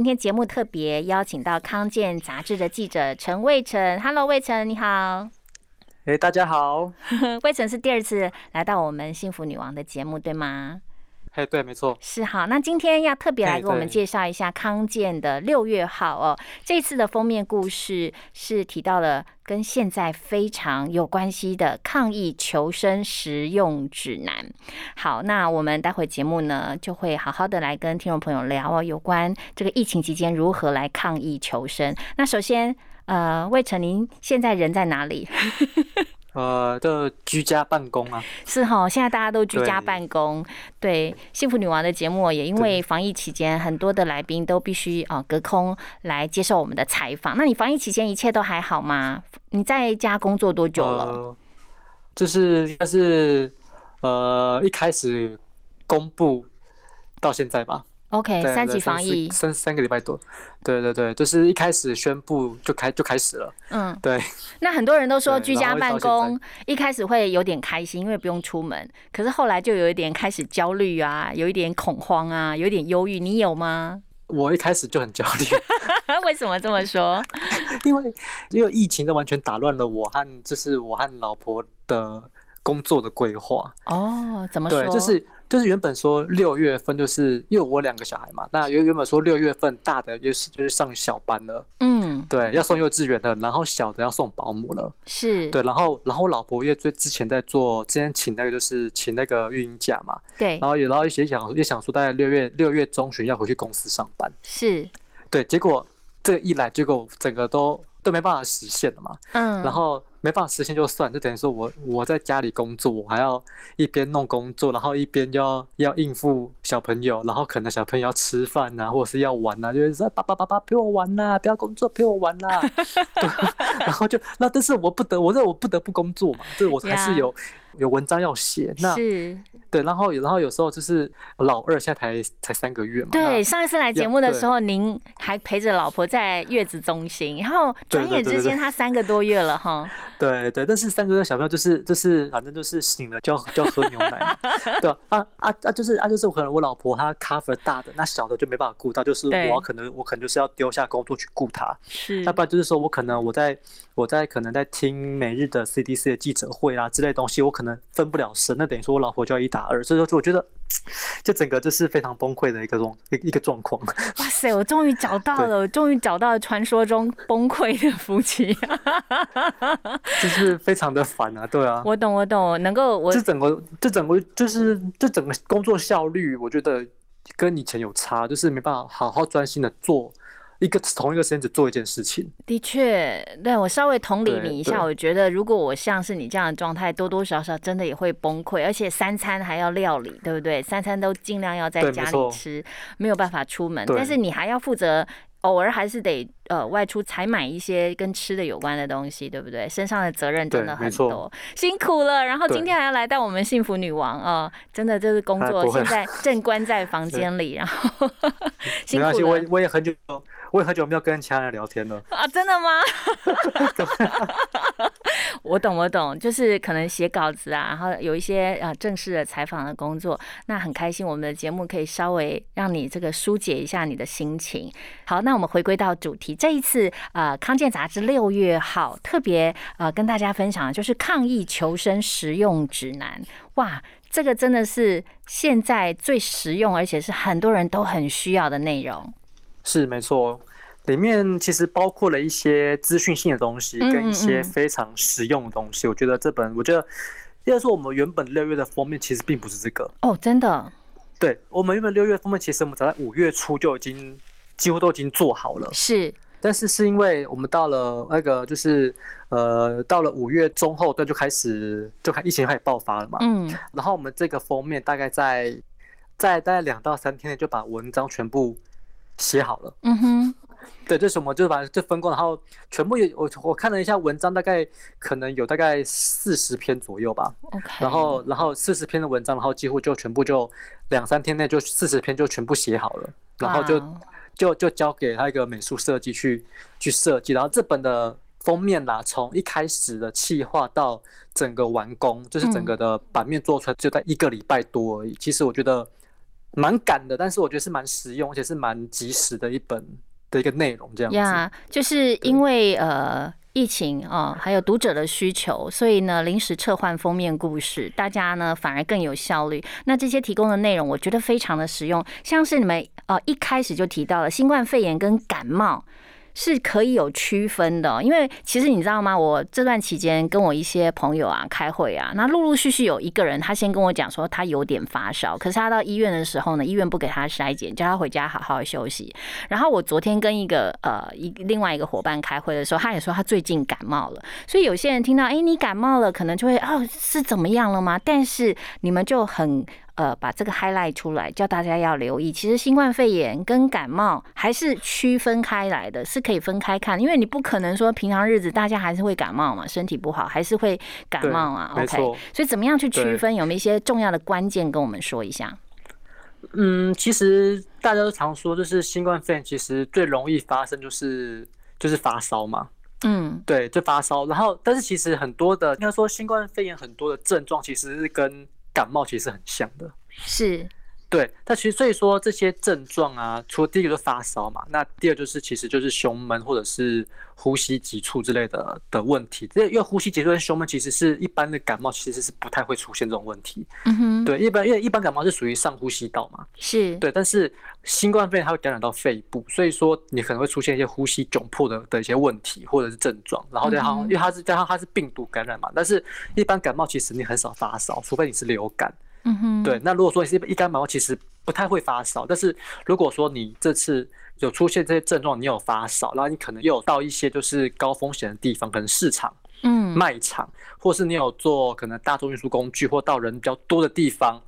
今天节目特别邀请到康健杂志的记者陈魏成。Hello，魏成，你好。哎，大家好。魏晨是第二次来到我们幸福女王的节目，对吗？嘿，对，没错，是好。那今天要特别来给我们介绍一下康健的六月号哦。这次的封面故事是提到了跟现在非常有关系的抗疫求生实用指南。好，那我们待会节目呢就会好好的来跟听众朋友聊哦，有关这个疫情期间如何来抗疫求生。那首先，呃，魏晨，您现在人在哪里？呃，的居家办公啊，是哈，现在大家都居家办公。对，幸福女王的节目也因为防疫期间，很多的来宾都必须啊隔空来接受我们的采访。那你防疫期间一切都还好吗？你在家工作多久了？就是但是呃一开始公布到现在吧。OK，三级防疫三三个礼拜多，对对对，就是一开始宣布就开就开始了，嗯，对。那很多人都说居家办公一开始会有点开心，因为不用出门，可是后来就有一点开始焦虑啊，有一点恐慌啊，有一点忧郁，你有吗？我一开始就很焦虑，为什么这么说？因为因为疫情都完全打乱了我和就是我和老婆的工作的规划。哦，怎么说？对，就是。就是原本说六月份，就是因为我两个小孩嘛，那原原本说六月份大的就是就是上小班了，嗯，对，要送幼稚园的，然后小的要送保姆了，是。对，然后然后老婆也最之前在做，之前请那个就是请那个孕婴假嘛，对，然后也然后也想也想说大概六月六月中旬要回去公司上班，是。对，结果这一来，结果整个都都没办法实现了嘛，嗯，然后。没办法实现就算，就等于说我我在家里工作，我还要一边弄工作，然后一边要要应付小朋友，然后可能小朋友要吃饭呐，或者是要玩呐，就是说爸爸爸爸陪我玩呐，不要工作陪我玩 呐，然后就那但是我不得，我这我不得不工作嘛，这我还是有。有文章要写，那是对，然后然后有时候就是老二现在才才三个月嘛。对，上一次来节目的时候，您还陪着老婆在月子中心，然后转眼之间他三个多月了哈。对对，但是三个月小朋友就是就是反正就是醒了就要就要喝牛奶，对啊啊啊，就是啊就是我可能我老婆她 cover 大的，那小的就没办法顾到，就是我可能我可能就是要丢下工作去顾她，是，要不然就是说我可能我在我在可能在听每日的 CDC 的记者会啊之类东西，我可。可能分不了身，那等于说我老婆就要一打二，所以说我觉得，就整个就是非常崩溃的一个状一一个状况。哇塞，我终于找到了，我终于找到了传说中崩溃的夫妻，就是非常的烦啊，对啊。我懂，我懂，能够我这整个这整个就是这整个工作效率，我觉得跟以前有差，就是没办法好好专心的做。一个同一个时间只做一件事情，的确，对我稍微同理你一下，我觉得如果我像是你这样的状态，多多少少真的也会崩溃，而且三餐还要料理，对不对？三餐都尽量要在家里吃，没有办法出门，但是你还要负责，偶尔还是得呃外出采买一些跟吃的有关的东西，对不对？身上的责任真的很多，辛苦了。然后今天还要来到我们幸福女王啊，真的就是工作现在正关在房 间里，然后 辛苦了。我我也很久。我也很久没有跟其他人聊天了 啊！真的吗？我懂，我懂，就是可能写稿子啊，然后有一些呃正式的采访的工作，那很开心，我们的节目可以稍微让你这个疏解一下你的心情。好，那我们回归到主题，这一次呃康健杂志六月号特别呃跟大家分享的就是抗疫求生实用指南。哇，这个真的是现在最实用，而且是很多人都很需要的内容。是没错，里面其实包括了一些资讯性的东西，跟一些非常实用的东西。我觉得这本，我觉得应该说我们原本六月的封面其实并不是这个哦，真的。对，我们原本六月封面其实我们早在五月初就已经几乎都已经做好了，是。但是是因为我们到了那个就是呃到了五月中后段就开始就开疫情开始爆发了嘛，嗯。然后我们这个封面大概在在大概两到三天内就把文章全部。写好了，嗯哼，对，这什么就是把这分工，然后全部有我我看了一下文章，大概可能有大概四十篇左右吧。OK。然后然后四十篇的文章，然后几乎就全部就两三天内就四十篇就全部写好了，然后就就就交给他一个美术设计去去设计，然后这本的封面啦，从一开始的企划到整个完工，就是整个的版面做出来就在一个礼拜多而已。其实我觉得蛮赶的，但是我觉得是蛮实用，而且是蛮及时的一本。的一个内容这样子，呀，就是因为呃疫情啊，还有读者的需求，所以呢临时撤换封面故事，大家呢反而更有效率。那这些提供的内容，我觉得非常的实用，像是你们呃一开始就提到了新冠肺炎跟感冒。是可以有区分的，因为其实你知道吗？我这段期间跟我一些朋友啊开会啊，那陆陆续续有一个人，他先跟我讲说他有点发烧，可是他到医院的时候呢，医院不给他筛检，叫他回家好好休息。然后我昨天跟一个呃一另外一个伙伴开会的时候，他也说他最近感冒了。所以有些人听到哎你感冒了，可能就会哦是怎么样了吗？但是你们就很。呃，把这个 highlight 出来，叫大家要留意。其实新冠肺炎跟感冒还是区分开来的，是可以分开看。因为你不可能说平常日子大家还是会感冒嘛，身体不好还是会感冒啊。OK，所以怎么样去区分？有没有一些重要的关键跟我们说一下？嗯，其实大家都常说，就是新冠肺炎其实最容易发生就是就是发烧嘛。嗯，对，就发烧。然后，但是其实很多的应该说新冠肺炎很多的症状其实是跟感冒其实很像的，是。对，但其实所以说这些症状啊，除了第一个就是发烧嘛，那第二就是其实就是胸闷或者是呼吸急促之类的的问题。这因为呼吸急促跟胸闷其实是一般的感冒其实是不太会出现这种问题。嗯哼，对，一般因为一般感冒是属于上呼吸道嘛，是对，但是新冠肺炎它会感染到肺部，所以说你可能会出现一些呼吸窘迫的的一些问题或者是症状。然后再好，因为它是加上它是病毒感染嘛，但是一般感冒其实你很少发烧，除非你是流感。嗯哼，对。那如果说你是一感冒，其实不太会发烧。但是如果说你这次有出现这些症状，你有发烧，然后你可能又有到一些就是高风险的地方，可能市场、嗯，卖场，或是你有做可能大众运输工具或到人比较多的地方，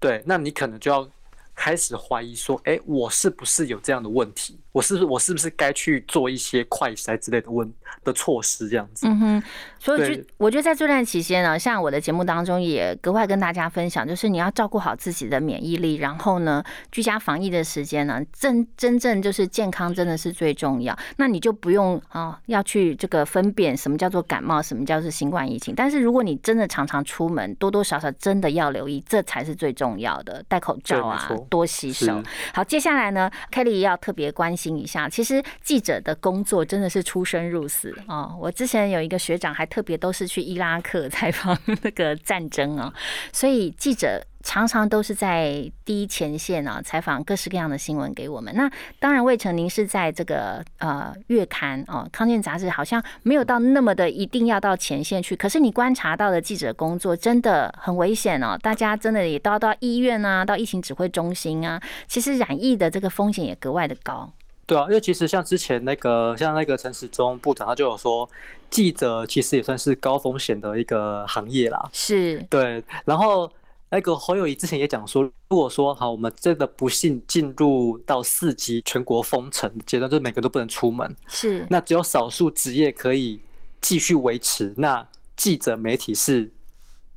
对，那你可能就要开始怀疑说，哎，我是不是有这样的问题？我是不是我是不是该去做一些快筛之类的问的措施这样子？嗯哼，所以就我觉得在这段期间呢，像我的节目当中也格外跟大家分享，就是你要照顾好自己的免疫力，然后呢，居家防疫的时间呢，真真正就是健康真的是最重要。那你就不用啊要去这个分辨什么叫做感冒，什么叫做新冠疫情。但是如果你真的常常出门，多多少少真的要留意，这才是最重要的，戴口罩啊，多洗手。好，接下来呢，Kelly 要特别关心。一下，其实记者的工作真的是出生入死啊！我之前有一个学长，还特别都是去伊拉克采访那个战争啊，所以记者常常都是在第一前线啊，采访各式各样的新闻给我们。那当然，魏成您是在这个呃月刊哦，《康健》杂志，好像没有到那么的一定要到前线去。可是你观察到的记者工作真的很危险哦，大家真的也都要到医院啊，到疫情指挥中心啊，其实染疫的这个风险也格外的高。对啊，因为其实像之前那个像那个陈时中部长，他就有说，记者其实也算是高风险的一个行业啦。是，对。然后那个侯友谊之前也讲说，如果说好，我们真的不幸进入到四级全国封城阶段，就是每个都不能出门。是。那只有少数职业可以继续维持，那记者媒体是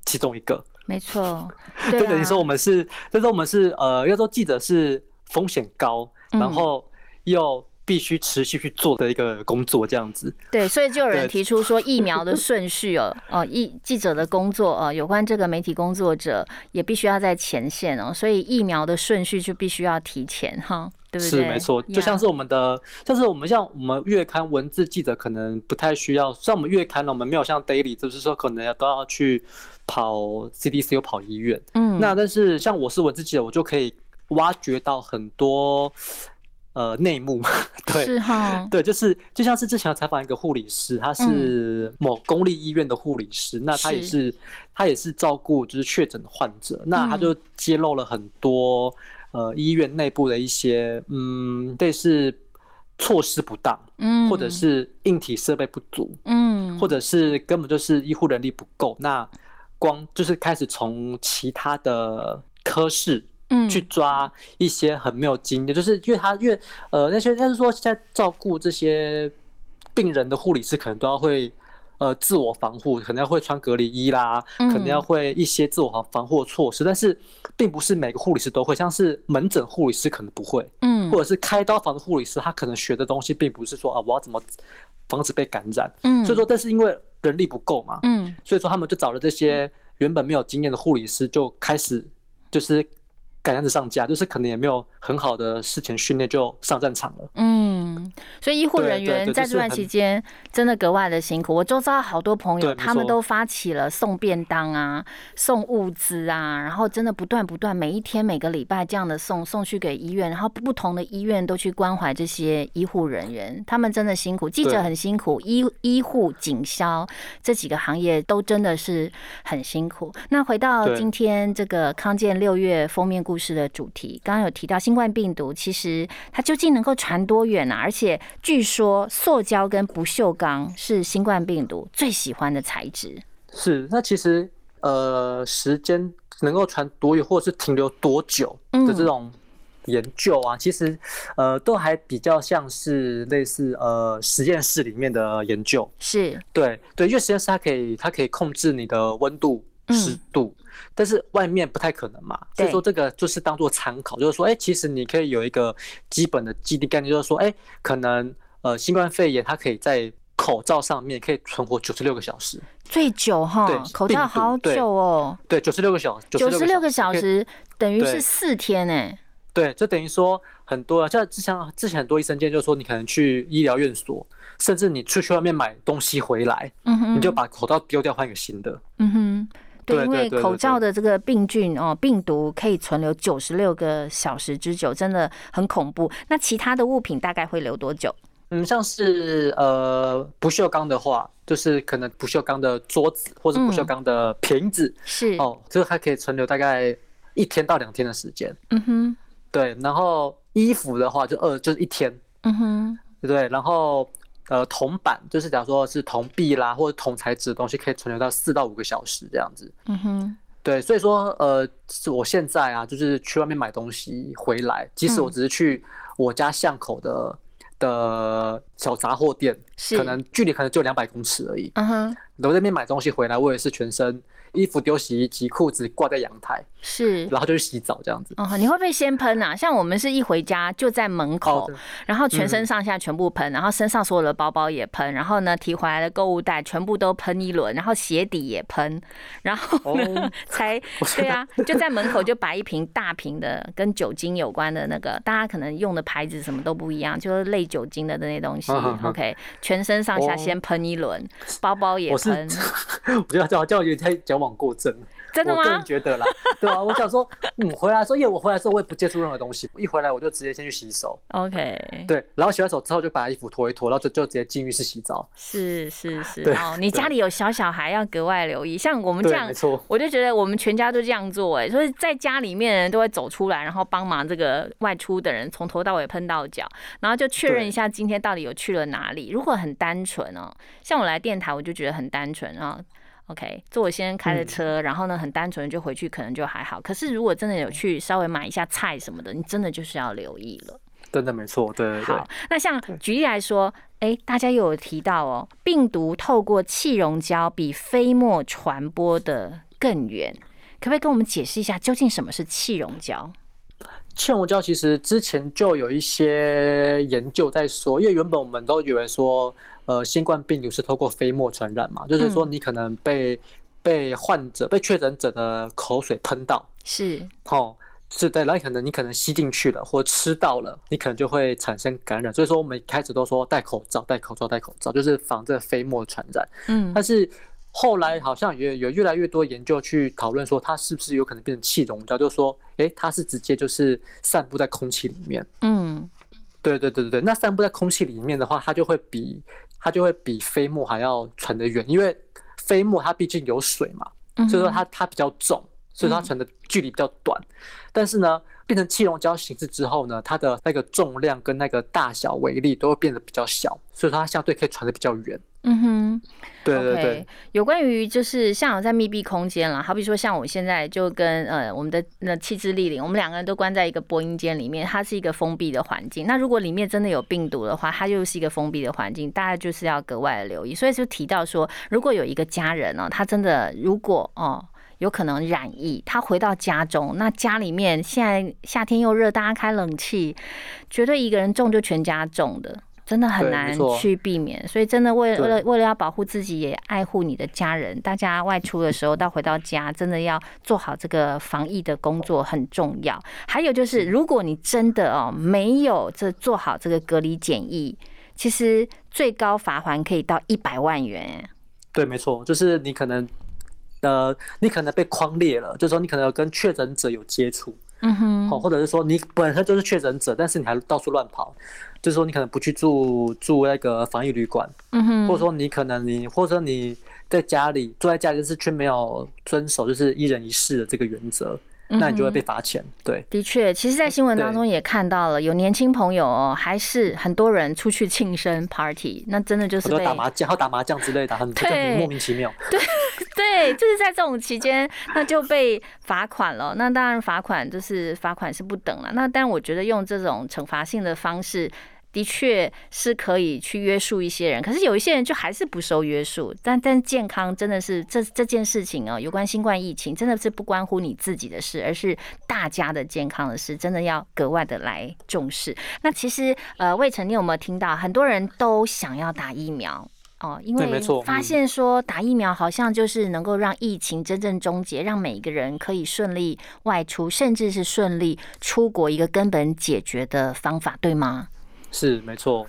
其中一个。没错。对等于说我们是，就是我们是呃，要说记者是风险高，然后。要必须持续去做的一个工作，这样子。对，所以就有人提出说，疫苗的顺序哦，哦，记记者的工作哦，有关这个媒体工作者也必须要在前线哦，所以疫苗的顺序就必须要提前哈，对不对？是没错，就像是我们的，像是我们像我们月刊文字记者可能不太需要，像我们月刊呢，我们没有像 daily，就是说可能要都要去跑 CDC 又跑医院，嗯，那但是像我是文字记者，我就可以挖掘到很多。呃，内幕对，是哈，对，就是就像是之前采访一个护理师，他是某公立医院的护理师，那他也是他也是照顾就是确诊的患者，那他就揭露了很多呃医院内部的一些嗯，类似措施不当，嗯，或者是硬体设备不足，嗯，或者是根本就是医护人力不够，那光就是开始从其他的科室。嗯，去抓一些很没有经验，就是因为他越呃那些，但是说在照顾这些病人的护理师，可能都要会呃自我防护，可能要会穿隔离衣啦，可能要会一些自我防防护措施，但是并不是每个护理师都会，像是门诊护理师可能不会，嗯，或者是开刀房的护理师，他可能学的东西并不是说啊我要怎么防止被感染，嗯，所以说但是因为人力不够嘛，嗯，所以说他们就找了这些原本没有经验的护理师，就开始就是。赶样子上架，就是可能也没有很好的事前训练就上战场了。嗯，所以医护人员在这段期间真的格外的辛苦。我周遭好多朋友，他们都发起了送便当啊、送物资啊，然后真的不断不断，每一天、每个礼拜这样的送送去给医院，然后不同的医院都去关怀这些医护人员，他们真的辛苦。记者很辛苦，医医护、警消这几个行业都真的是很辛苦。那回到今天这个康健六月封面故。故事的主题，刚刚有提到新冠病毒，其实它究竟能够传多远啊？而且据说塑胶跟不锈钢是新冠病毒最喜欢的材质。是，那其实呃，时间能够传多远，或者是停留多久的这种研究啊，其实呃，都还比较像是类似呃实验室里面的研究。是，对对，因为实验室它可以它可以控制你的温度。湿度，但是外面不太可能嘛，所以说这个就是当做参考，就是说，哎，其实你可以有一个基本的基地概念，就是说，哎，可能呃，新冠肺炎它可以在口罩上面可以存活九十六个小时，最久哈，口罩好久哦，对，九十六个小时，九十六个小时等于是四天哎，对，就等于说很多，像之前之前很多医生建议就是说，你可能去医疗院所，甚至你出去外面买东西回来，嗯哼，你就把口罩丢掉，换一个新的，嗯哼。对，因为口罩的这个病菌哦，病毒可以存留九十六个小时之久，真的很恐怖。那其他的物品大概会留多久？嗯，像是呃不锈钢的话，就是可能不锈钢的桌子或者不锈钢的瓶子是哦，这个还可以存留大概一天到两天的时间。嗯哼，对。然后衣服的话就二就是一天。嗯哼，对。然后。呃，铜板就是假如说是铜币啦，或者铜材质的东西，可以存留到四到五个小时这样子。嗯哼，对，所以说呃，我现在啊，就是去外面买东西回来，即使我只是去我家巷口的的小杂货店，可能距离可能就两百公尺而已。嗯哼，我那边买东西回来，我也是全身。衣服丢洗衣机，裤子挂在阳台，是，然后就去洗澡这样子。哦，你会不会先喷啊？像我们是一回家就在门口，然后全身上下全部喷，然后身上所有的包包也喷，然后呢提回来的购物袋全部都喷一轮，然后鞋底也喷，然后呢 才 对啊，就在门口就摆一瓶大瓶的跟酒精有关的那个，大家可能用的牌子什么都不一样，就是类酒精的那些东西。OK，全身上下先喷一轮，包包也喷。我觉得叫叫有点矫枉过正。真的吗？我个人觉得啦，对啊，我想说，嗯，回来时候，因为我回来之后我也不接触任何东西，一回来我就直接先去洗手。OK。对，然后洗完手之后就把衣服脱一脱，然后就就直接进浴室洗澡。是是是。哦，你家里有小小孩要格外留意，像我们这样，没错，我就觉得我们全家都这样做，哎，所以在家里面人都会走出来，然后帮忙这个外出的人从头到尾喷到脚，然后就确认一下今天到底有去了哪里。如果很单纯哦，像我来电台，我就觉得很单纯啊。OK，坐我先生开的车，然后呢，很单纯就回去，可能就还好。可是如果真的有去稍微买一下菜什么的，你真的就是要留意了。真的没错，对。好，那像举例来说，哎，大家又有提到哦，病毒透过气溶胶比飞沫传播的更远，可不可以跟我们解释一下，究竟什么是气溶胶？气溶胶其实之前就有一些研究在说，因为原本我们都以为说。呃，新冠病毒是透过飞沫传染嘛？就是说，你可能被被患者、被确诊者的口水喷到，是，哦，是对，然后可能你可能吸进去了，或吃到了，你可能就会产生感染。所以说，我们一开始都说戴口罩、戴口罩、戴口罩，就是防这飞沫传染。嗯，但是后来好像也有越来越多研究去讨论说，它是不是有可能变成气溶胶？就是说，哎，它是直接就是散布在空气里面。嗯，对对对对对，那散布在空气里面的话，它就会比。它就会比飞沫还要传得远，因为飞沫它毕竟有水嘛，所以说它它比较重，所以它传的距离比较短。但是呢，变成气溶胶形式之后呢，它的那个重量跟那个大小微粒都会变得比较小，所以说它相对可以传的比较远。嗯哼。对对对，有关于就是像在密闭空间了，好比说像我现在就跟呃我们的那气质丽玲，我们两个人都关在一个播音间里面，它是一个封闭的环境。那如果里面真的有病毒的话，它就是一个封闭的环境，大家就是要格外的留意。所以就提到说，如果有一个家人呢，他真的如果哦有可能染疫，他回到家中，那家里面现在夏天又热，大家开冷气，绝对一个人中就全家中的。真的很难去避免，所以真的为为了为了要保护自己，也爱护你的家人，大家外出的时候到回到家，真的要做好这个防疫的工作很重要。还有就是，如果你真的哦没有这做好这个隔离检疫，其实最高罚款可以到一百万元。对，没错，就是你可能呃，你可能被框列了，就是说你可能跟确诊者有接触。嗯哼，好，或者是说你本身就是确诊者，但是你还到处乱跑，就是说你可能不去住住那个防疫旅馆，嗯哼，或者说你可能你或者说你在家里坐在家里，是却没有遵守就是一人一室的这个原则。那你就会被罚钱，对。的确，其实，在新闻当中也看到了，有年轻朋友哦，还是很多人出去庆生 party，那真的就是打麻将，还打麻将之类的，很莫名其妙。对 对，就是在这种期间，那就被罚款了。那当然，罚款就是罚款是不等了。那但我觉得用这种惩罚性的方式。的确是可以去约束一些人，可是有一些人就还是不受约束。但但健康真的是这这件事情哦，有关新冠疫情真的是不关乎你自己的事，而是大家的健康的事，真的要格外的来重视。那其实呃，魏晨，你有没有听到很多人都想要打疫苗哦？因为发现说打疫苗好像就是能够让疫情真正终结，让每一个人可以顺利外出，甚至是顺利出国，一个根本解决的方法，对吗？是没错。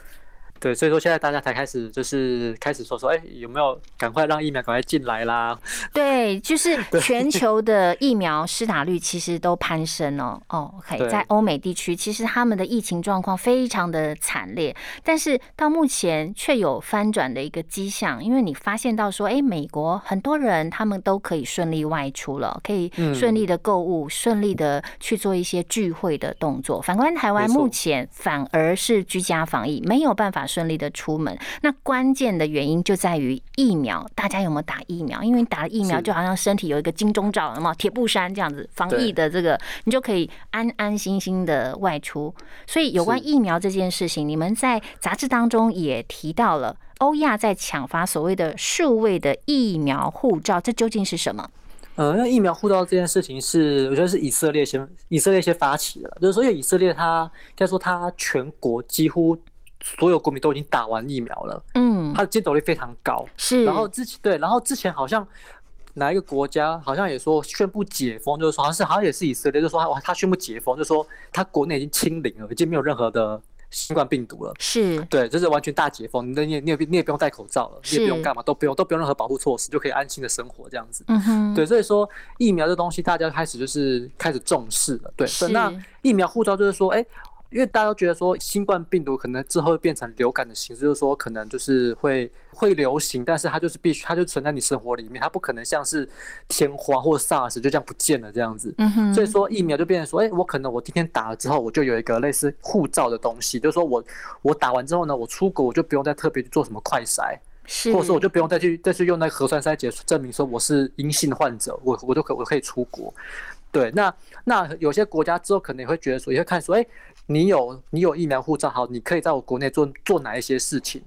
对，所以说现在大家才开始就是开始说说，哎，有没有赶快让疫苗赶快进来啦？对，就是 全球的疫苗施打率其实都攀升哦。哦，OK，在欧美地区，其实他们的疫情状况非常的惨烈，但是到目前却有翻转的一个迹象，因为你发现到说，哎，美国很多人他们都可以顺利外出了，可以顺利的购物，顺利的去做一些聚会的动作。反观台湾，目前反而是居家防疫，没有办法。顺利的出门，那关键的原因就在于疫苗。大家有没有打疫苗？因为你打了疫苗，就好像身体有一个金钟罩，有没有铁布衫这样子防疫的这个，你就可以安安心心的外出。所以有关疫苗这件事情，你们在杂志当中也提到了，欧亚在抢发所谓的数位的疫苗护照，这究竟是什么？呃，那疫苗护照这件事情是，我觉得是以色列先以色列先发起的，就是说，因为以色列它应该说它全国几乎。所有国民都已经打完疫苗了，嗯，它的接种率非常高，是。然后之前对，然后之前好像哪一个国家好像也说宣布解封，就是说好像是好像也是以色列，就说哇，他宣布解封，就说他国内已经清零了，已经没有任何的新冠病毒了，是。对，就是完全大解封，你你你也你也不用戴口罩了，你也不用干嘛，都不用都不用任何保护措施，就可以安心的生活这样子，嗯哼，对，所以说疫苗这东西大家开始就是开始重视了，对，那疫苗护照就是说，哎。因为大家都觉得说新冠病毒可能之后会变成流感的形式，就是说可能就是会会流行，但是它就是必须它就存在你生活里面，它不可能像是天花或者 SARS 就这样不见了这样子。嗯哼。所以说疫苗就变成说，哎，我可能我今天打了之后，我就有一个类似护照的东西，就是说我我打完之后呢，我出国我就不用再特别去做什么快筛，是，或者说我就不用再去再去用那个核酸筛检证明说我是阴性患者，我我都可我可以出国。对，那那有些国家之后可能也会觉得说，也会看说，哎。你有你有疫苗护照，好，你可以在我国内做做哪一些事情，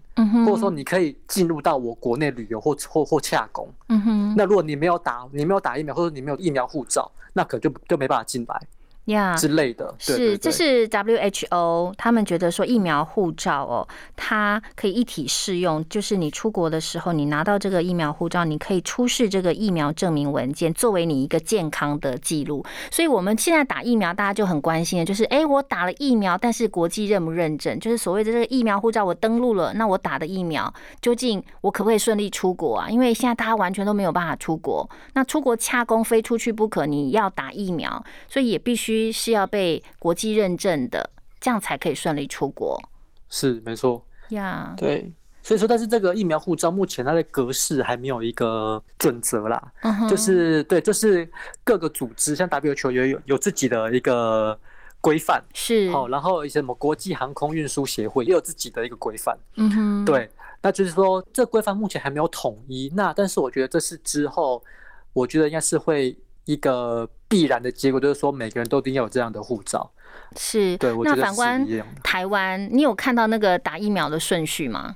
或者说你可以进入到我国内旅游或或或洽工。嗯哼，那如果你没有打，你没有打疫苗，或者你没有疫苗护照，那可就就没办法进来。呀之类的，是这是 WHO 他们觉得说疫苗护照哦，它可以一体适用，就是你出国的时候，你拿到这个疫苗护照，你可以出示这个疫苗证明文件，作为你一个健康的记录。所以我们现在打疫苗，大家就很关心的就是，哎，我打了疫苗，但是国际认不认证？就是所谓的这个疫苗护照，我登录了，那我打的疫苗究竟我可不可以顺利出国啊？因为现在大家完全都没有办法出国，那出国恰工非出去不可，你要打疫苗，所以也必须。是要被国际认证的，这样才可以顺利出国。是没错。呀，对。所以说，但是这个疫苗护照目前它的格式还没有一个准则啦。嗯就是对，就是各个组织，像 WHO 有有有自己的一个规范，是。好，然后一些什么国际航空运输协会也有自己的一个规范，嗯哼，对，那就是说这规范目前还没有统一，那但是我觉得这是之后，我觉得应该是会一个必然的结果，就是说每个人都一定要有这样的护照，是，对，那反观台湾，你有看到那个打疫苗的顺序吗？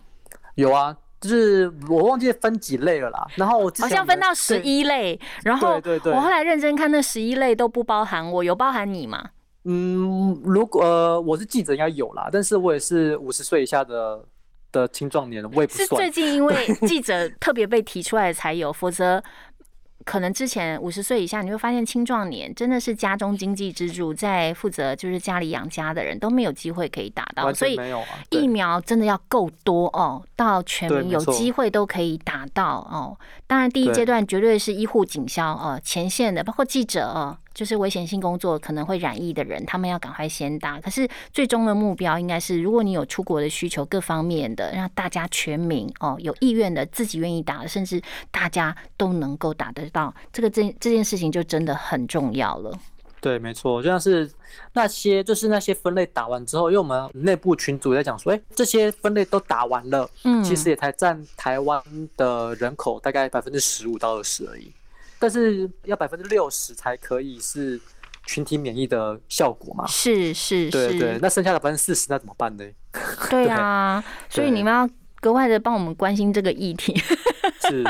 有啊。就是我忘记分几类了啦，然后我好像分到十一类，然后我后来认真看那十一类都不包含我，有包含你吗？嗯，如果呃我是记者应该有啦，但是我也是五十岁以下的的青壮年，我也不算。是最近因为记者特别被提出来才有，否则。可能之前五十岁以下，你会发现青壮年真的是家中经济支柱，在负责就是家里养家的人都没有机会可以打到，所以疫苗真的要够多哦，到全民有机会都可以打到哦。当然第一阶段绝对是医护警消哦，前线的包括记者哦。就是危险性工作可能会染疫的人，他们要赶快先打。可是最终的目标应该是，如果你有出国的需求，各方面的让大家全民哦有意愿的自己愿意打，甚至大家都能够打得到，这个这这件事情就真的很重要了。对，没错，就像是那些就是那些分类打完之后，因为我们内部群组在讲说，哎，这些分类都打完了，嗯，其实也才占台湾的人口大概百分之十五到二十而已。但是要百分之六十才可以是群体免疫的效果嘛？是是，对对。那剩下的百分之四十那怎么办呢？对啊，所以你们要格外的帮我们关心这个议题。是。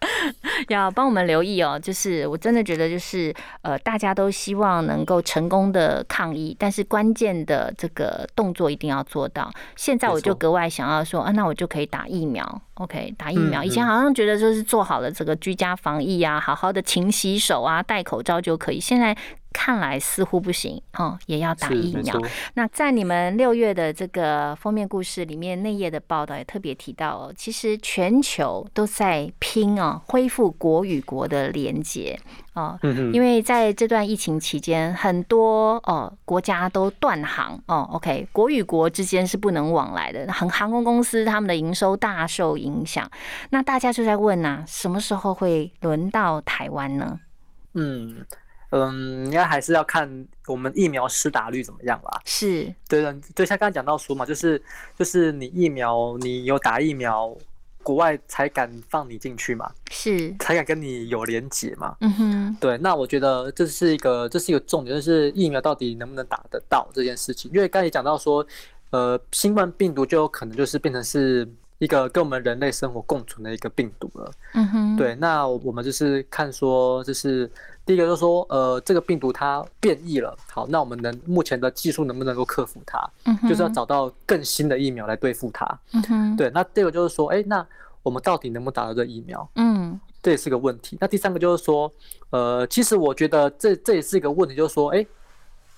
要帮我们留意哦，就是我真的觉得，就是呃，大家都希望能够成功的抗疫，但是关键的这个动作一定要做到。现在我就格外想要说啊，那我就可以打疫苗，OK，打疫苗。以前好像觉得就是做好了这个居家防疫啊，好好的勤洗手啊，戴口罩就可以。现在。看来似乎不行哦，也要打疫苗。那在你们六月的这个封面故事里面，内页的报道也特别提到哦，其实全球都在拼哦，恢复国与国的连接哦。因为在这段疫情期间，很多哦国家都断航哦。OK，国与国之间是不能往来的，航航空公司他们的营收大受影响。那大家就在问呐，什么时候会轮到台湾呢？嗯。嗯，应该还是要看我们疫苗施打率怎么样吧。是，对的，就像刚刚讲到说嘛，就是就是你疫苗，你有打疫苗，国外才敢放你进去嘛，是，才敢跟你有连结嘛。嗯哼，对，那我觉得这是一个这是一个重点，就是疫苗到底能不能打得到这件事情。因为刚才讲到说，呃，新冠病毒就有可能就是变成是一个跟我们人类生活共存的一个病毒了。嗯哼，对，那我们就是看说就是。第一个就是说，呃，这个病毒它变异了，好，那我们能目前的技术能不能够克服它？嗯就是要找到更新的疫苗来对付它。嗯哼，对。那第二个就是说，哎，那我们到底能不能打到这疫苗？嗯，这也是个问题。那第三个就是说，呃，其实我觉得这这也是一个问题，就是说，哎，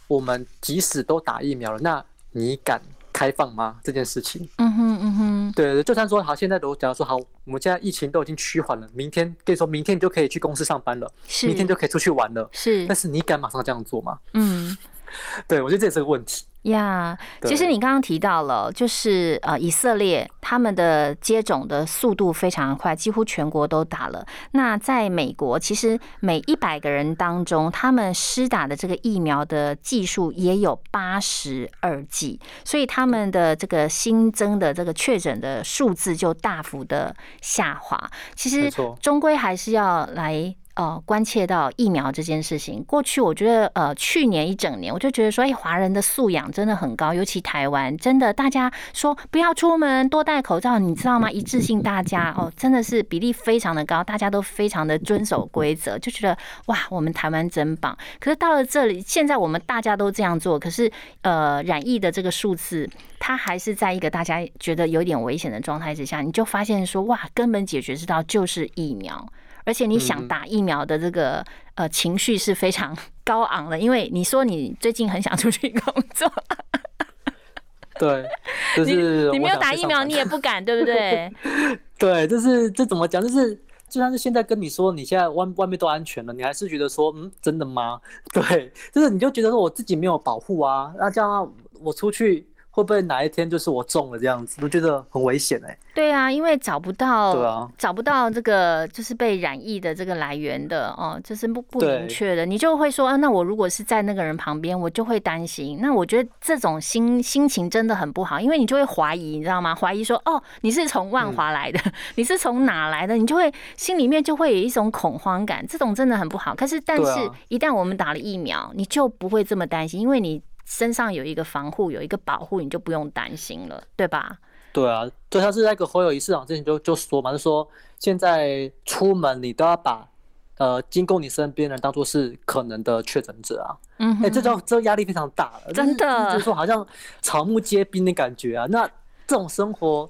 我们即使都打疫苗了，那你敢？开放吗？这件事情，嗯哼嗯哼，对就算说好，现在都假如说好，我们现在疫情都已经趋缓了，明天跟你说明天你就可以去公司上班了，明天就可以出去玩了，是，但是你敢马上这样做吗？嗯，对我觉得这也是个问题。呀，其实你刚刚提到了，就是呃，以色列他们的接种的速度非常快，几乎全国都打了。那在美国，其实每一百个人当中，他们施打的这个疫苗的技术也有八十二剂，所以他们的这个新增的这个确诊的数字就大幅的下滑。其实终归还是要来。呃，关切到疫苗这件事情，过去我觉得，呃，去年一整年，我就觉得说，哎，华人的素养真的很高，尤其台湾，真的，大家说不要出门，多戴口罩，你知道吗？一致性，大家哦，真的是比例非常的高，大家都非常的遵守规则，就觉得哇，我们台湾真棒。可是到了这里，现在我们大家都这样做，可是呃，染疫的这个数字，它还是在一个大家觉得有点危险的状态之下，你就发现说，哇，根本解决之道就是疫苗。而且你想打疫苗的这个呃情绪是非常高昂的，因为你说你最近很想出去工作，对，就是你没有打疫苗，你也不敢，对不对？对，就是这怎么讲？就是就算是现在跟你说，你现在外外面都安全了，你还是觉得说，嗯，真的吗？对，就是你就觉得说我自己没有保护啊，那这样我出去。会不会哪一天就是我中了这样子，我觉得很危险哎。对啊，因为找不到，对啊，找不到这个就是被染疫的这个来源的哦，就是不不明确的，你就会说啊，那我如果是在那个人旁边，我就会担心。那我觉得这种心心情真的很不好，因为你就会怀疑，你知道吗？怀疑说哦，你是从万华来的，你是从哪来的？你就会心里面就会有一种恐慌感，这种真的很不好。可是，但是一旦我们打了疫苗，你就不会这么担心，因为你身上有一个防护，有一个保护，你就不用担心了，对吧？对啊，就像是那个侯友谊市长之前就就说嘛，就说现在出门你都要把呃经过你身边人当做是可能的确诊者啊。嗯，哎，这就这压力非常大了，真的，就是说好像草木皆兵的感觉啊。那这种生活，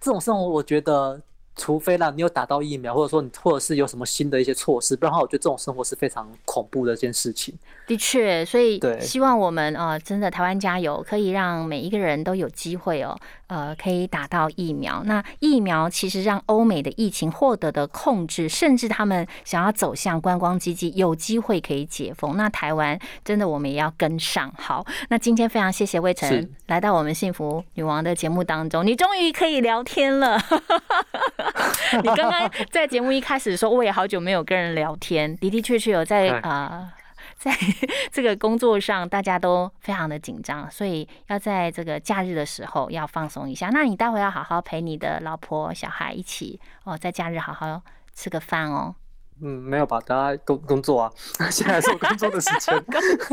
这种生活，我觉得。除非啦，你有打到疫苗，或者说你，或者是有什么新的一些措施，不然的话，我觉得这种生活是非常恐怖的一件事情。的确，所以希望我们啊，真的台湾加油，可以让每一个人都有机会哦，呃，可以打到疫苗。那疫苗其实让欧美的疫情获得的控制，甚至他们想要走向观光经济，有机会可以解封。那台湾真的我们也要跟上。好，那今天非常谢谢魏晨来到我们幸福女王的节目当中，你终于可以聊天了。你刚刚在节目一开始说，我也好久没有跟人聊天，的的确确有在啊，在 这个工作上，大家都非常的紧张，所以要在这个假日的时候要放松一下。那你待会要好好陪你的老婆小孩一起哦，在假日好好吃个饭哦。嗯，没有吧？大家工工作啊，现在是我工作的时间。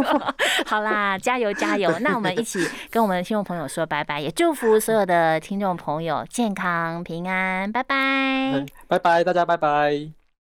好啦，加油加油！那我们一起跟我们的听众朋友说拜拜，也祝福所有的听众朋友健康平安，拜拜，拜拜，大家拜拜。